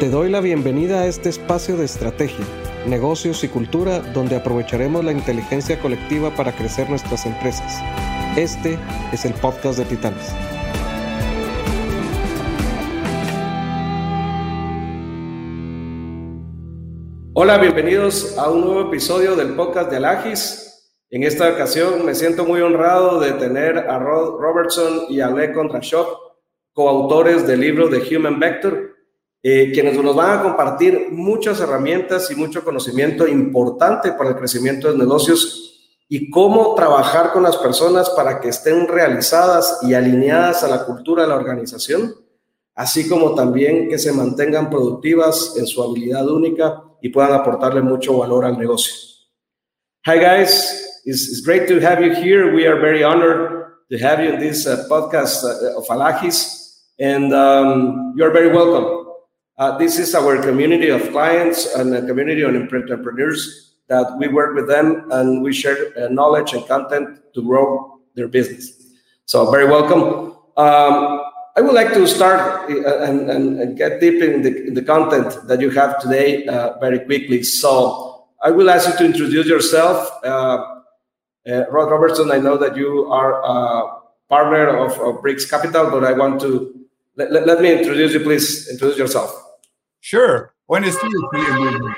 Te doy la bienvenida a este espacio de estrategia, negocios y cultura donde aprovecharemos la inteligencia colectiva para crecer nuestras empresas. Este es el podcast de Titanes. Hola, bienvenidos a un nuevo episodio del podcast de Alagis. En esta ocasión me siento muy honrado de tener a Rod Robertson y a Le Kondrashov, coautores del libro de Human Vector, eh, quienes nos van a compartir muchas herramientas y mucho conocimiento importante para el crecimiento de negocios y cómo trabajar con las personas para que estén realizadas y alineadas a la cultura de la organización, así como también que se mantengan productivas en su habilidad única y puedan aportarle mucho valor al negocio. Hi guys, it's, it's great to have you here. We are very honored to have you in this uh, podcast uh, of Alagis, and um, you are very welcome. Uh, this is our community of clients and a community of entrepreneurs that we work with them and we share uh, knowledge and content to grow their business. So, very welcome. Um, I would like to start uh, and, and, and, get deep in the, in the content that you have today uh, very quickly. So, I will ask you to introduce yourself. Uh, Rod Robertson, I know that you are a partner of, of Briggs Capital, but I want to let, let me introduce you, please. Introduce yourself. Sure. Buenos dias,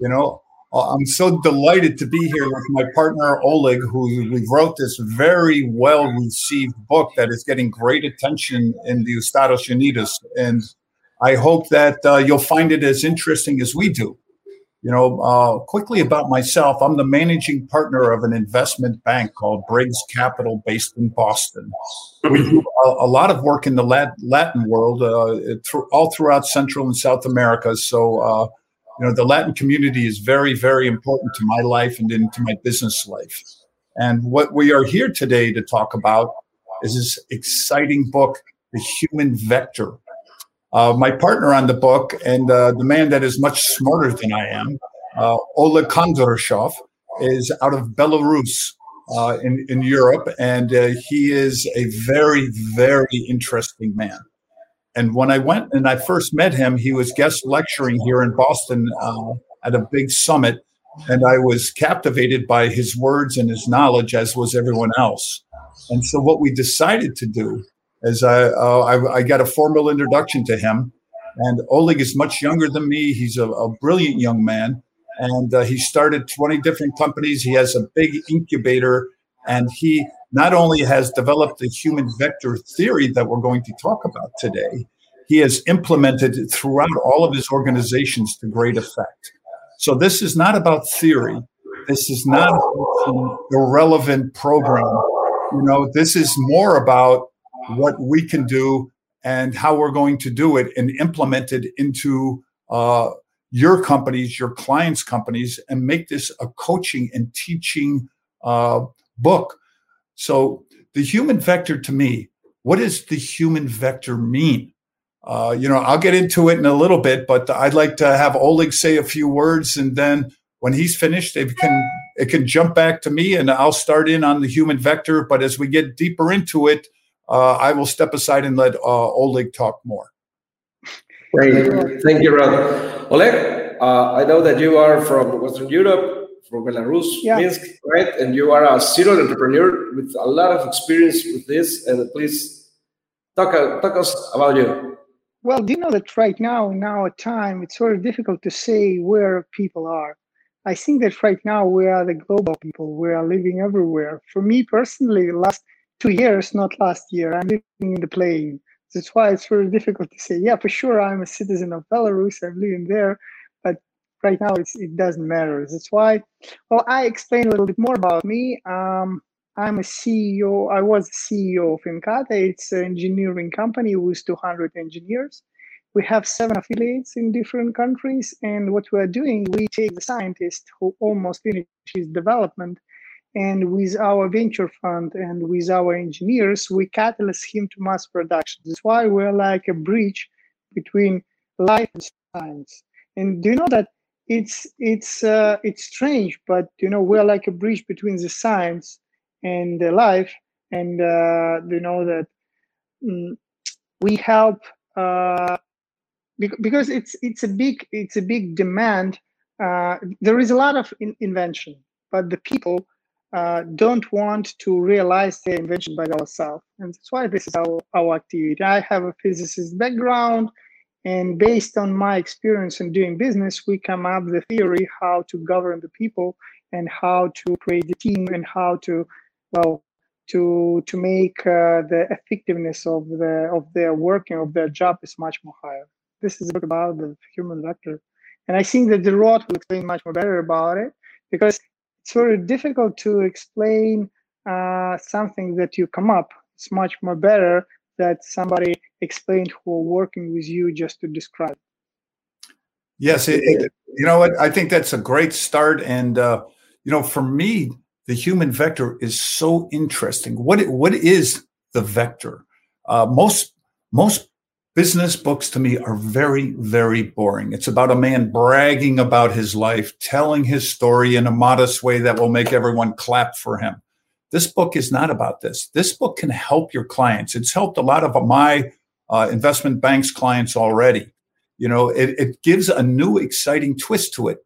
you know, uh, I'm so delighted to be here with my partner Oleg, who we wrote this very well received book that is getting great attention in the Estados Unidos. And I hope that uh, you'll find it as interesting as we do. You know, uh, quickly about myself, I'm the managing partner of an investment bank called Briggs Capital based in Boston. We do a, a lot of work in the Latin world, uh, all throughout Central and South America. So, uh, you know, the Latin community is very, very important to my life and into my business life. And what we are here today to talk about is this exciting book, The Human Vector uh, my partner on the book and uh, the man that is much smarter than I am, uh, Oleg Kondrashov, is out of Belarus uh, in, in Europe, and uh, he is a very, very interesting man. And when I went and I first met him, he was guest lecturing here in Boston uh, at a big summit, and I was captivated by his words and his knowledge, as was everyone else. And so, what we decided to do as I, uh, I, I, got a formal introduction to him. And Oleg is much younger than me. He's a, a brilliant young man. And uh, he started 20 different companies. He has a big incubator. And he not only has developed the human vector theory that we're going to talk about today, he has implemented it throughout all of his organizations to great effect. So this is not about theory. This is not an irrelevant program. You know, this is more about what we can do and how we're going to do it and implement it into uh, your companies, your clients' companies, and make this a coaching and teaching uh, book. So, the human vector to me, what does the human vector mean? Uh, you know, I'll get into it in a little bit, but I'd like to have Oleg say a few words, and then when he's finished, it can it can jump back to me, and I'll start in on the human vector. But as we get deeper into it, I will step aside and let uh, Oleg talk more. Great. Thank you, Rod. Oleg, uh, I know that you are from Western Europe, from Belarus, yeah. Minsk, right? And you are a serial entrepreneur with a lot of experience with this. And please talk, talk us about you. Well, do you know that right now, in our time, it's very difficult to say where people are. I think that right now we are the global people. We are living everywhere. For me personally, last two years, not last year. I'm living in the plane. That's why it's very difficult to say, yeah, for sure, I'm a citizen of Belarus, I'm living there, but right now it doesn't matter. That's why, well, I explain a little bit more about me. Um, I'm a CEO, I was CEO of EnCata. It's an engineering company with 200 engineers. We have seven affiliates in different countries. And what we're doing, we take the scientist who almost finishes development and with our venture fund and with our engineers, we catalyze him to mass production. That's why we're like a bridge between life and science. And do you know that it's it's uh, it's strange, but you know we're like a bridge between the science and the life, and uh, you know that mm, we help uh, because it's it's a big it's a big demand. Uh, there is a lot of in- invention, but the people uh, don't want to realize their invention by themselves, and that's why this is our our activity. I have a physicist background, and based on my experience in doing business, we come up the theory how to govern the people and how to create the team and how to well to to make uh, the effectiveness of the of their working of their job is much more higher. This is about the human vector, and I think that the Rod will explain much more better about it because it's very difficult to explain uh, something that you come up. It's much more better that somebody explained who are working with you just to describe. Yes, it, it, you know what? I think that's a great start, and uh, you know, for me, the human vector is so interesting. What what is the vector? Uh, most most business books to me are very very boring. It's about a man bragging about his life, telling his story in a modest way that will make everyone clap for him. This book is not about this. This book can help your clients. It's helped a lot of my uh, investment banks clients already. You know, it, it gives a new exciting twist to it.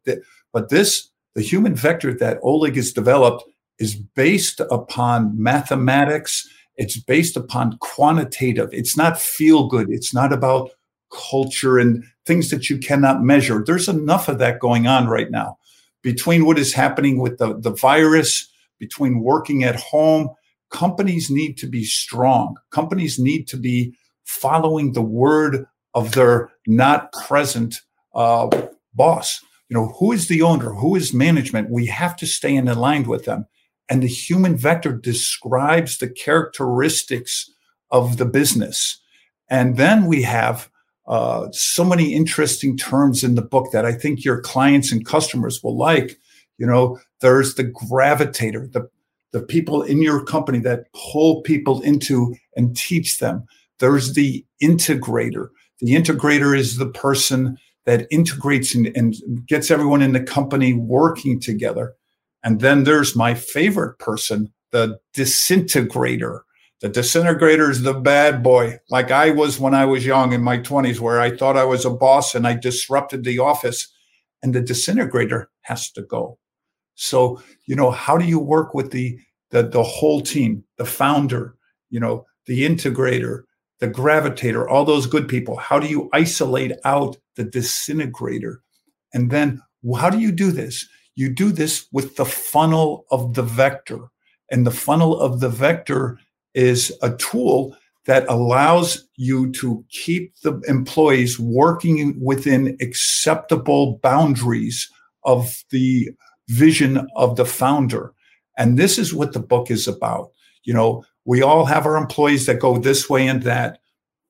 But this the human vector that Oleg has developed is based upon mathematics. It's based upon quantitative. It's not feel good. It's not about culture and things that you cannot measure. There's enough of that going on right now between what is happening with the, the virus, between working at home. Companies need to be strong. Companies need to be following the word of their not present uh, boss you know who is the owner who is management we have to stay in aligned with them and the human vector describes the characteristics of the business. And then we have uh, so many interesting terms in the book that i think your clients and customers will like. You know there's the gravitator the the people in your company that pull people into and teach them. There's the integrator. The integrator is the person that integrates and, and gets everyone in the company working together. And then there's my favorite person, the disintegrator. The disintegrator is the bad boy, like I was when I was young in my 20s, where I thought I was a boss and I disrupted the office. And the disintegrator has to go. So, you know, how do you work with the the, the whole team, the founder, you know, the integrator, the gravitator, all those good people. How do you isolate out the disintegrator? And then how do you do this? You do this with the funnel of the vector. And the funnel of the vector is a tool that allows you to keep the employees working within acceptable boundaries of the vision of the founder. And this is what the book is about. You know, we all have our employees that go this way and that.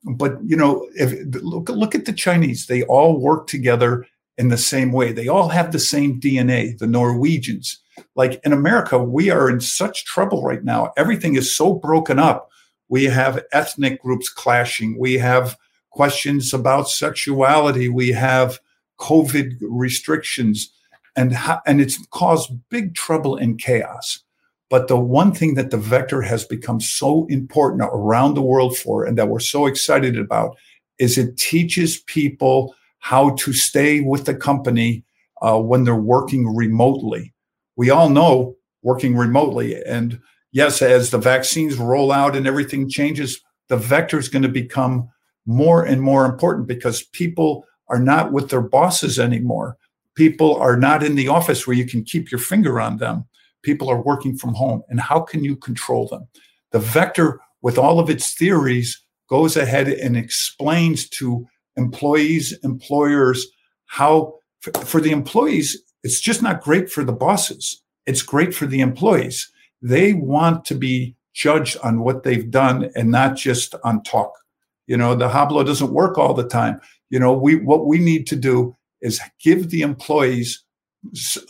But you know, if look look at the Chinese, they all work together in the same way. They all have the same DNA, the Norwegians. Like in America, we are in such trouble right now. Everything is so broken up. We have ethnic groups clashing. We have questions about sexuality. We have COVID restrictions, and and it's caused big trouble and chaos. But the one thing that the vector has become so important around the world for, and that we're so excited about, is it teaches people how to stay with the company uh, when they're working remotely. We all know working remotely. And yes, as the vaccines roll out and everything changes, the vector is going to become more and more important because people are not with their bosses anymore. People are not in the office where you can keep your finger on them people are working from home and how can you control them the vector with all of its theories goes ahead and explains to employees employers how for the employees it's just not great for the bosses. It's great for the employees. They want to be judged on what they've done and not just on talk. You know the hablo doesn't work all the time. You know we what we need to do is give the employees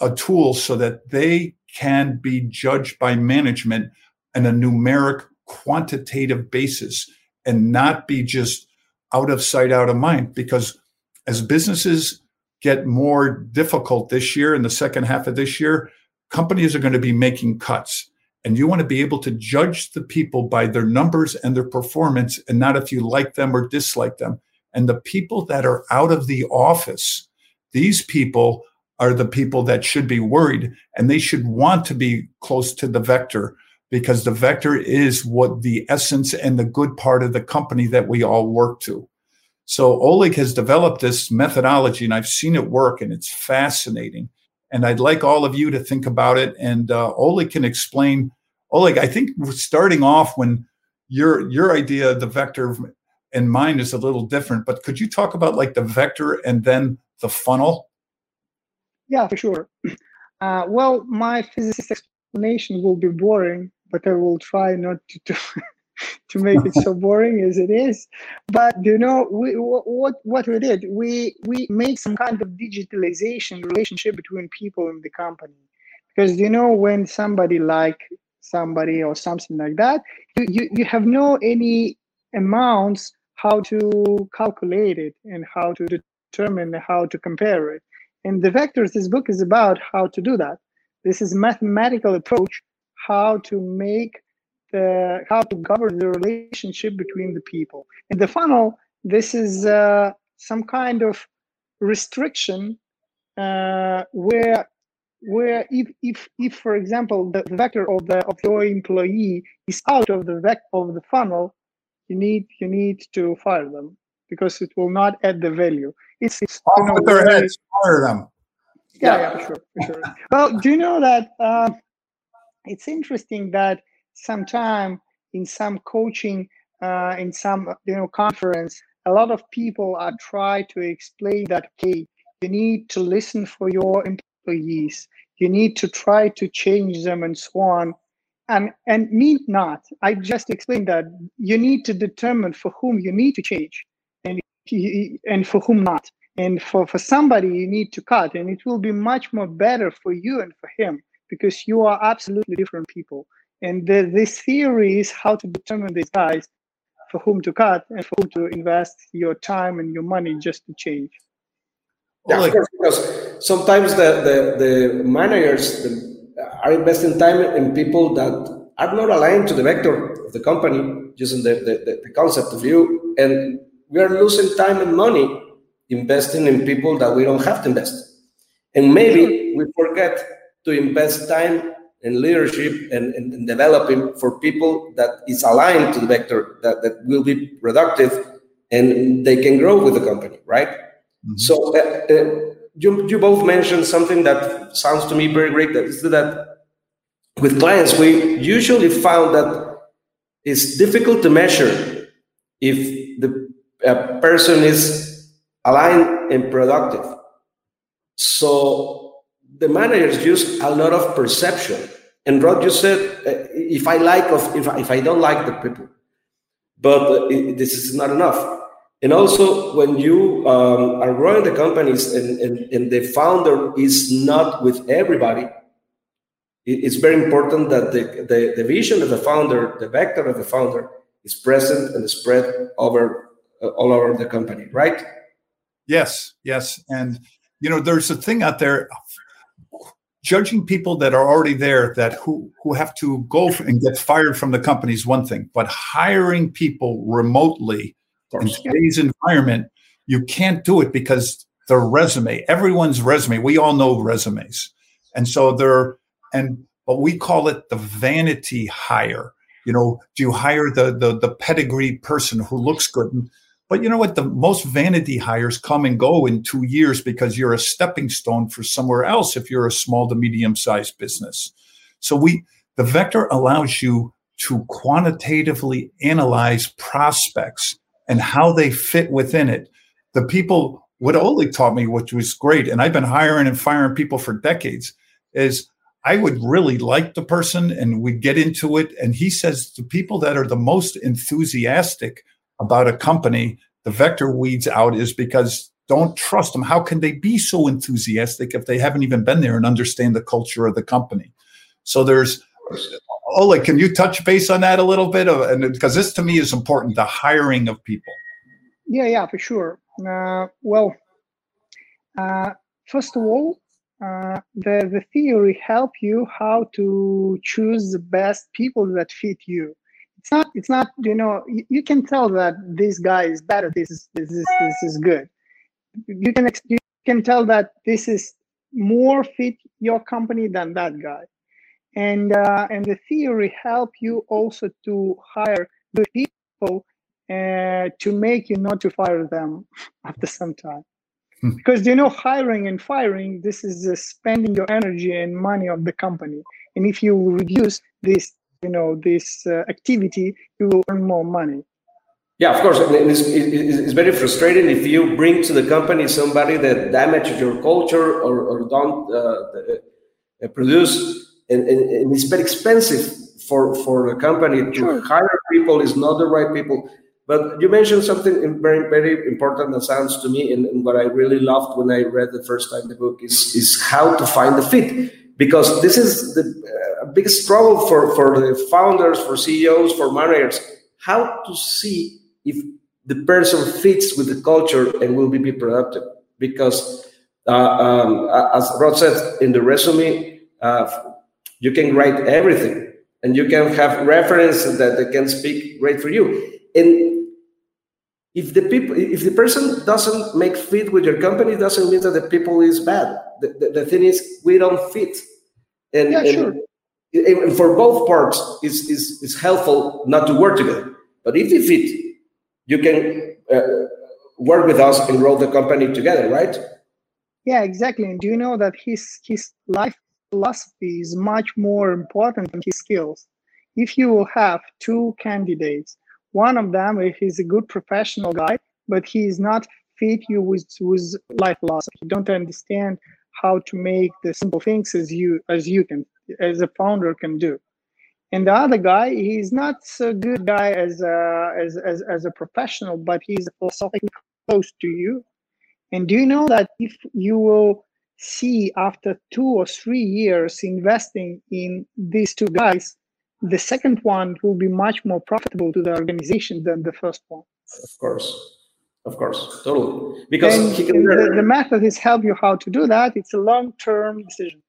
a tool so that they can be judged by management on a numeric quantitative basis and not be just out of sight out of mind because as businesses get more difficult this year in the second half of this year companies are going to be making cuts. And you want to be able to judge the people by their numbers and their performance and not if you like them or dislike them. And the people that are out of the office, these people are the people that should be worried and they should want to be close to the vector because the vector is what the essence and the good part of the company that we all work to. So Oleg has developed this methodology and I've seen it work and it's fascinating. And I'd like all of you to think about it. And uh, Oleg can explain. Oleg, I think starting off when your your idea, the vector and mine is a little different, but could you talk about like the vector and then the funnel? Yeah, for sure. Uh, well, my physicist explanation will be boring, but I will try not to to, to make it so boring as it is. But you know, we what what we did, we we made some kind of digitalization relationship between people in the company, because you know when somebody like somebody or something like that, you you, you have no any amounts how to calculate it and how to determine how to compare it. And the vectors, this book is about how to do that. This is mathematical approach how to make the how to govern the relationship between the people. In the funnel, this is uh, some kind of restriction uh, where where if if if for example the, vector of the of your employee is out of the vec of the funnel, you need you need to fire them because it will not add the value. It's, it's you know, their heads, fire them. Yeah, yeah, for sure, for sure. well, do you know that uh, it's interesting that sometime in some coaching, uh, in some you know conference, a lot of people are try to explain that okay, you need to listen for your employees, you need to try to change them and so on. And, and me not. I just explained that you need to determine for whom you need to change and and for whom not. And for, for somebody you need to cut, and it will be much more better for you and for him because you are absolutely different people. And the, this theory is how to determine these guys for whom to cut and for whom to invest your time and your money just to change. Yeah, of course, because sometimes the, the, the managers are investing time in people that are not aligned to the vector of the company, using the, the, the concept of you. And we are losing time and money investing in people that we don't have to invest. And maybe we forget to invest time in leadership and, in developing for people that is aligned to the vector that, that will be productive and they can grow with the company, right? Mm-hmm. So uh, uh, you, you both mentioned something that sounds to me very great. That is that with clients, we usually found that it's difficult to measure if the person is aligned and productive. So the managers use a lot of perception. And Rod, you said, uh, if I like of, if if I don't like the people, but uh, it, this is not enough. And also, when you um, are growing the companies and, and, and, the founder is not with everybody, it, it's very important that the, the, the, vision of the founder, the vector of the founder, is present and spread over uh, all over the company, right? Yes, yes. And, you know, there's a thing out there judging people that are already there that who who have to go and get fired from the company is one thing but hiring people remotely in today's environment you can't do it because the resume everyone's resume we all know resumes. And so they're and but we call it the vanity hire. You know do you hire the the, the pedigree person who looks good? And but you know what? The most vanity hires come and go in two years because you're a stepping stone for somewhere else if you're a small to medium sized business. So we the vector allows you to quantitatively analyze prospects and how they fit within it. The people, what Oleg taught me, which was great, and I've been hiring and firing people for decades, is I would really like the person and we'd get into it. And he says the people that are the most enthusiastic about a company, the vector weeds out is because don't trust them. How can they be so enthusiastic if they haven't even been there and understand the culture of the company? So there's Oleg, can you touch base on that a little bit? Of, and because this to me is important, the hiring of people. Yeah, yeah, for sure. Uh, well, uh, first of all, uh, the the theory help you how to choose the best people that fit you it's not it's not you know you, you can tell that this guy is better this is this is this is good. You can you can tell that this is more fit your company than that guy. And uh, and the theory help you also to hire good people uh, to make you not to fire them after some time. Hmm. because you know hiring and firing this is uh, spending your energy and money of the company. And if you reduce this you know this uh, activity you will earn more money. Yeah of course. It's, it's, very frustrating if you bring to the company somebody that damages your culture or, or don't uh, uh produce and, and, it's very expensive for for the company to sure. hire people. Is not the right people. But you mentioned something very very important that sounds to me and, and what i really loved when i read the first time the book is is how to find the fit. Because this is the biggest struggle for, for the founders, for CEOs, for managers, how to see if the person fits with the culture and will be productive. Because uh, um, as Rod said in the resume, uh, you can write everything and you can have references that they can speak great for you. And if the people, if the person doesn't make fit with your company, doesn't mean that the people is bad. The, the, the thing is, we don't fit and, yeah, sure. And for both parts it's, it's, it's helpful not to work together. But if you fit you can uh, work with us and grow the company together right? Yeah exactly. And do you know that his his life philosophy is much more important than his skills? If you will have two candidates one of them is a good professional guy but he is not fit you with with life philosophy. You don't understand how to make the simple things as you as you can as a founder can do and the other guy he's not so good guy as a as as, as a professional but he's philosophically close to you and do you know that if you will see after two or three years investing in these two guys the second one will be much more profitable to the organization than the first one of course of course, totally. Because the, the method is help you how to do that. It's a long-term decision.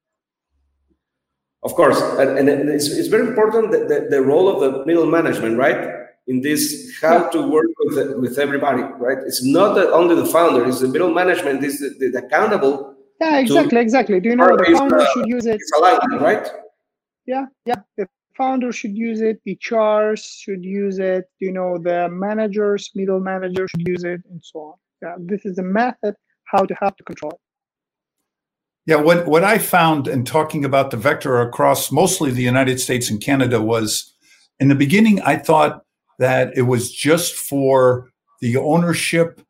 Of course, and, and it's, it's very important that the, the role of the middle management, right? In this, how to work with the, with everybody, right? It's not the, only the founder; it's the middle management. Is the, the, accountable. Yeah, exactly, exactly. Do you know the founder uh, should use it? It's alignment, right? Yeah, yeah. The founder should use it, HRs should use it, you know, the managers, middle managers should use it, and so on. Yeah, this is a method how to have to control. Yeah, what, what I found in talking about the vector across mostly the United States and Canada was in the beginning, I thought that it was just for the ownership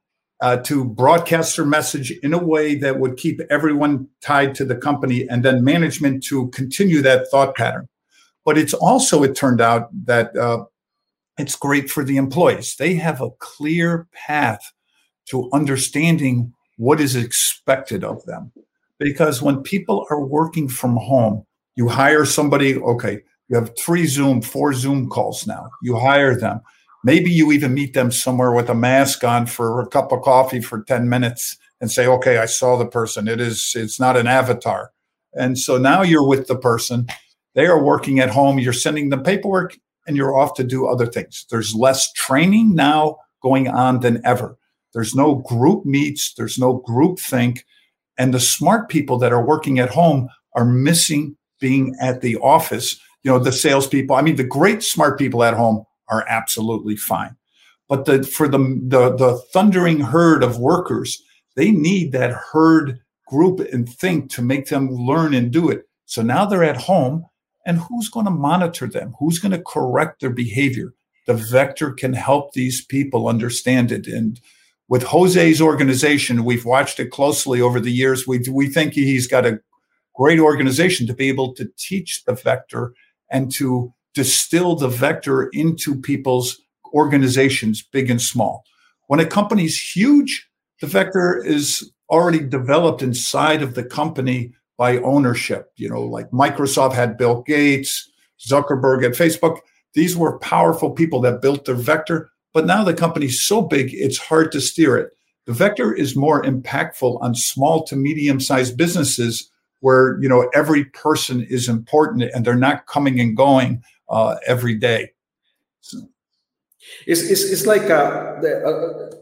uh, to broadcast their message in a way that would keep everyone tied to the company and then management to continue that thought pattern. But it's also, it turned out that uh, it's great for the employees. They have a clear path to understanding what is expected of them. Because when people are working from home, you hire somebody, okay, you have three Zoom, four Zoom calls now. You hire them. Maybe you even meet them somewhere with a mask on for a cup of coffee for 10 minutes and say, okay, I saw the person. It is, it's not an avatar. And so now you're with the person they are working at home. You're sending them paperwork and you're off to do other things. There's less training now going on than ever. There's no group meets, there's no group think. And the smart people that are working at home are missing being at the office. You know, the salespeople, I mean, the great smart people at home are absolutely fine. But the, for the, the, the thundering herd of workers, they need that herd group and think to make them learn and do it. So now they're at home and who's going to monitor them? Who's going to correct their behavior? The vector can help these people understand it. And with Jose's organization, we've watched it closely over the years. We, we think he's got a great organization to be able to teach the vector and to distill the vector into people's organizations, big and small. When a company's huge, the vector is already developed inside of the company by ownership. You know, like Microsoft had Bill Gates, Zuckerberg at Facebook. These were powerful people that built their vector, but now the company's so big, it's hard to steer it. The vector is more impactful on small to medium sized businesses where, you know, every person is important and they're not coming and going uh, every day. So. It's, it's, it's like uh, the, uh,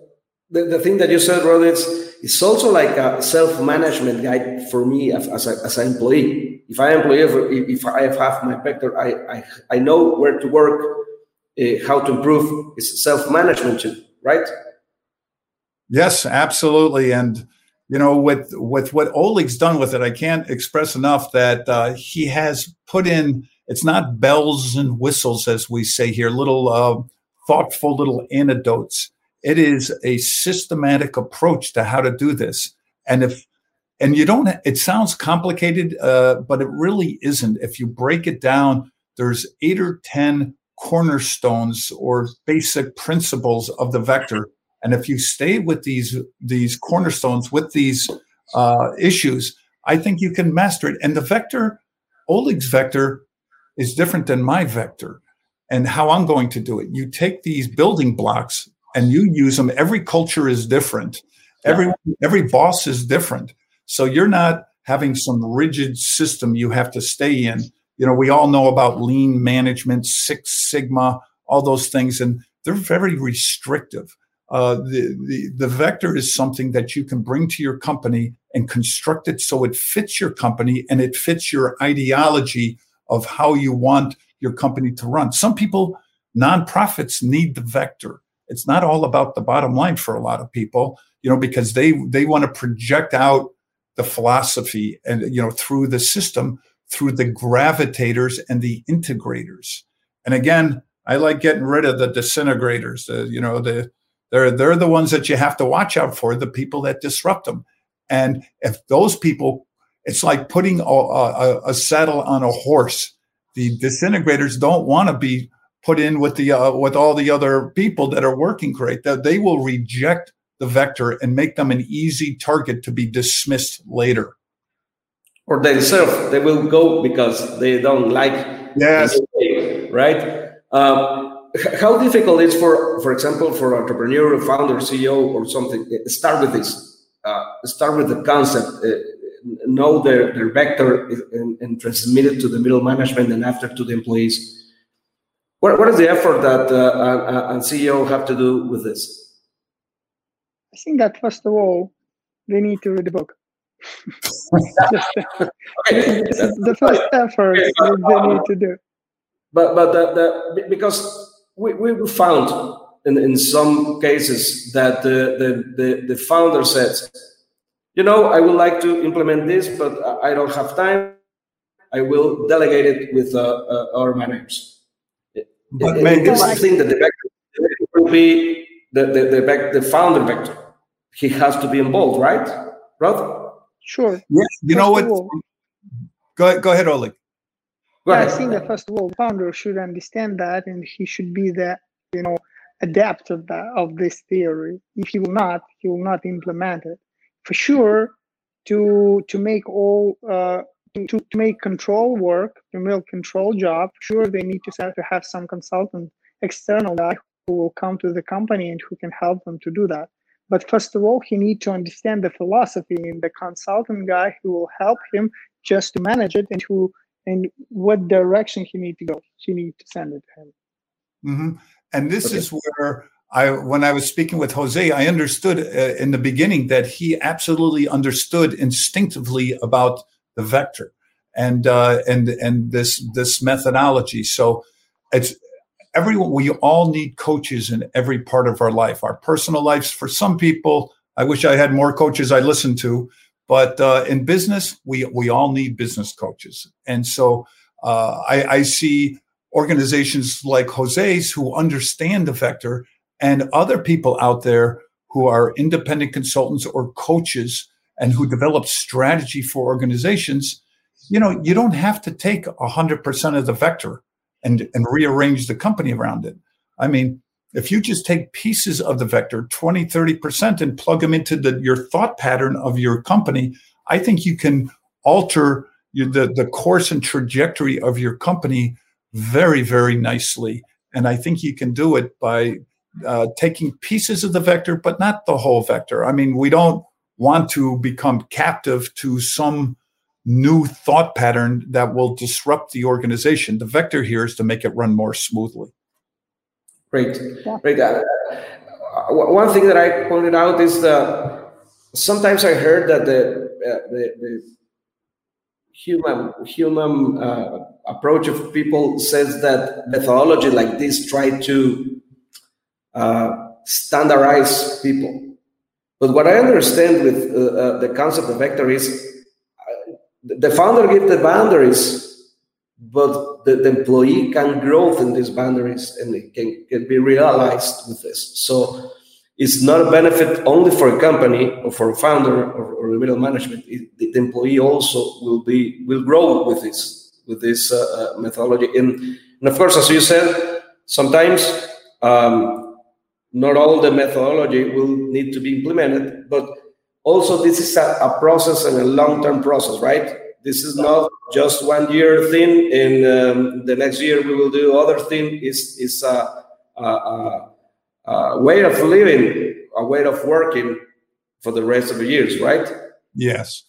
the, the thing that you said, Rod, it's, it's also like a self-management guide for me as, as, a, as an employee. If I employee, if I have my vector, I, I, I know where to work, uh, how to improve. It's self-management too, right? Yes, absolutely. And you know, with with what Oleg's done with it, I can't express enough that uh, he has put in. It's not bells and whistles, as we say here, little uh, thoughtful little anecdotes. It is a systematic approach to how to do this. And if and you don't, it sounds complicated, uh, but it really isn't. If you break it down, there's eight or ten cornerstones or basic principles of the vector and if you stay with these these cornerstones, with these uh, issues, I think you can master it. And the vector, Oleg's vector, is different than my vector. And how I'm going to do it. You take these building blocks and you use them. Every culture is different. Yeah. Every every boss is different. So you're not having some rigid system you have to stay in. You know, we all know about lean management, Six Sigma, all those things, and they're very restrictive. Uh, the, the, the vector is something that you can bring to your company and construct it so it fits your company and it fits your ideology of how you want your company to run. Some people, nonprofits need the vector. It's not all about the bottom line for a lot of people, you know, because they they want to project out the philosophy and you know through the system through the gravitators and the integrators. And again, I like getting rid of the disintegrators, the, you know, the they're they're the ones that you have to watch out for, the people that disrupt them. And if those people, it's like putting a, a, a saddle on a horse. The disintegrators don't want to be put in with the uh, with all the other people that are working great. That they will reject the vector and make them an easy target to be dismissed later. Or themselves, they will go because they don't like. Yes. right. Um, how difficult is for for example for entrepreneur founder ceo or something eh, start with this uh, start with the concept uh, know their, their vector and, and, transmit it to the middle management and after to the employees what, what is the effort that uh, a, a ceo have to do with this i think that first of all they need to read the book okay. the first effort they need to do but but the, the, because we, we found in, in some cases that the, the, the, the founder said, you know, I would like to implement this, but I don't have time. I will delegate it with uh, uh, our managers. But and, and this like- thing that the vector will be the, the, the, the founder vector. He has to be involved, right, brother? Sure. Yes. You know what? Go, go ahead, Oleg. Yeah, I think that first of all, founder should understand that, and he should be the you know adept of that of this theory. If he will not, he will not implement it. For sure, to to make all uh, to, to make control work, to make control job, sure they need to have to have some consultant, external guy who will come to the company and who can help them to do that. But first of all, he need to understand the philosophy and the consultant guy who will help him just to manage it and who and what direction he need to go. She need to send it to him. Mm-hmm. And this okay. is where I, when I was speaking with Jose, I understood uh, in the beginning that he absolutely understood instinctively about the vector and uh, and and this this methodology. So it's everyone. We all need coaches in every part of our life, our personal lives. For some people, I wish I had more coaches I listened to. But uh, in business, we we all need business coaches, and so uh, I, I see organizations like Jose's who understand the vector, and other people out there who are independent consultants or coaches and who develop strategy for organizations. You know, you don't have to take hundred percent of the vector and and rearrange the company around it. I mean, if you just take pieces of the vector 20 30% and plug them into the, your thought pattern of your company i think you can alter your, the, the course and trajectory of your company very very nicely and i think you can do it by uh, taking pieces of the vector but not the whole vector i mean we don't want to become captive to some new thought pattern that will disrupt the organization the vector here is to make it run more smoothly Great, yeah. great. Uh, one thing that I pointed out is that sometimes I heard that the uh, the, the, human human uh, approach of people says that methodology like this try to uh, standardize people. But what I understand with uh, uh, the concept of vector is uh, the founder gives the boundaries, but the, the, employee can grow in these boundaries and it can, can be realized with this. So it's not a benefit only for a company or for a founder or, or the middle management. It, the, employee also will be will grow with this with this uh, uh, methodology. And, and, of course, as you said, sometimes um, not all the methodology will need to be implemented, but also this is a, a process and a long-term process, right? This is not just one year thing, and um, the next year we will do other thing. Is is a, a, a uh, way of living, a way of working for the rest of the years, right? Yes.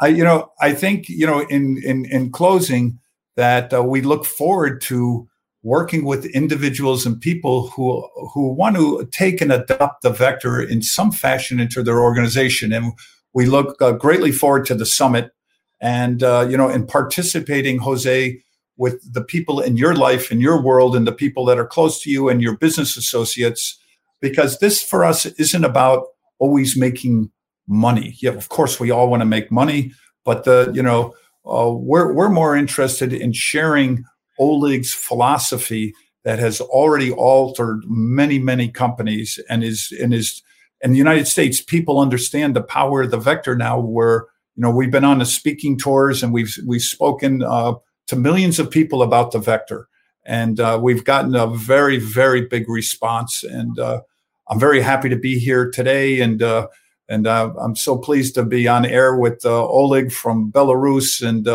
I, you know, I think, you know, in, in, in closing that uh, we look forward to working with individuals and people who, who want to take and adopt the vector in some fashion into their organization. And we look uh, greatly forward to the summit and, uh, you know, in participating, Jose, with the people in your life, in your world, and the people that are close to you and your business associates because this for us isn't about always making money. Yeah, of course, we all want to make money, but the you know uh, we're we're more interested in sharing Oleg's philosophy that has already altered many many companies and is and is in the United States. People understand the power of the vector now. Where you know we've been on the speaking tours and we've we've spoken uh, to millions of people about the vector and uh, we've gotten a very very big response and uh, i'm very happy to be here today and uh, and uh, i'm so pleased to be on air with uh, oleg from belarus and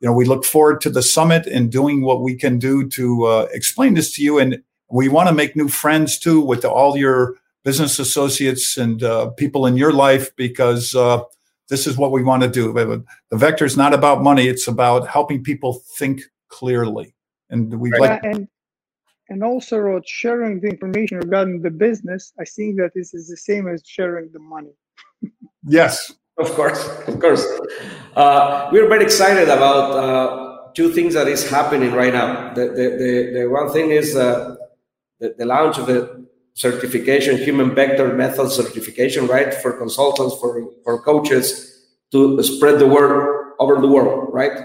you know we look forward to the summit and doing what we can do to uh, explain this to you. And we want to make new friends too with all your business associates and uh, people in your life because uh, this is what we want to do. The vector is not about money. It's about helping people think clearly. And we right. like and and also Rod, sharing the information regarding the business i think that this is the same as sharing the money. Yes of course of course. Uh, we're very excited about uh, two things that is happening right now. The the, the, the one thing is uh, the, the launch of the certification human vector method certification right? For consultants for for coaches to spread the word over the world right?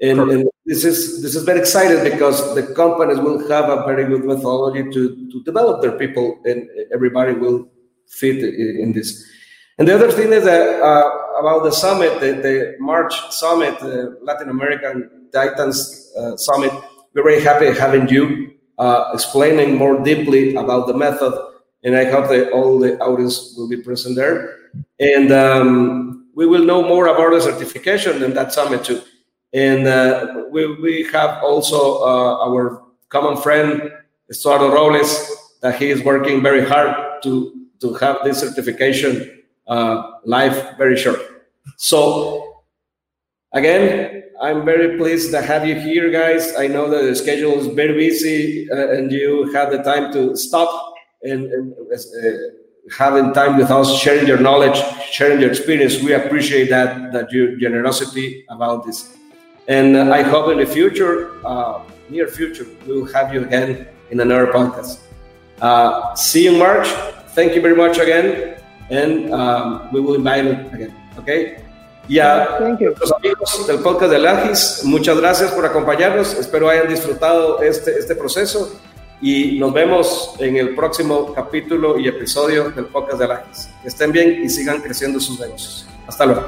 And, and, this is this is very exciting because the companies will have a very good methodology to, to develop their people, and everybody will fit in, in this. And the other thing is that uh, about the summit, the, the March summit, the Latin American Titans uh, summit. We're very happy having you uh, explaining more deeply about the method, and I hope that all the audience will be present there. And um, we will know more about the certification in that summit too. And uh, we, we have also uh, our common friend, Estuardo Robles, that he is working very hard to, to have this certification uh, live very short. So, again, I'm very pleased to have you here, guys. I know that the schedule is very busy uh, and you have the time to stop and, and uh, having time with us, sharing your knowledge, sharing your experience. We appreciate that, that your generosity about this. And uh, I hope in the future, uh, near future, we will have you again in another podcast. Uh, see you in March. Thank you very much again. And um, we will invite you again. Okay? Ya, los amigos del podcast de Lagis, muchas gracias por acompañarnos. Espero hayan disfrutado este, este proceso y nos vemos en el próximo capítulo y episodio del podcast de Lagis. Que estén bien y sigan creciendo sus negocios. Hasta luego.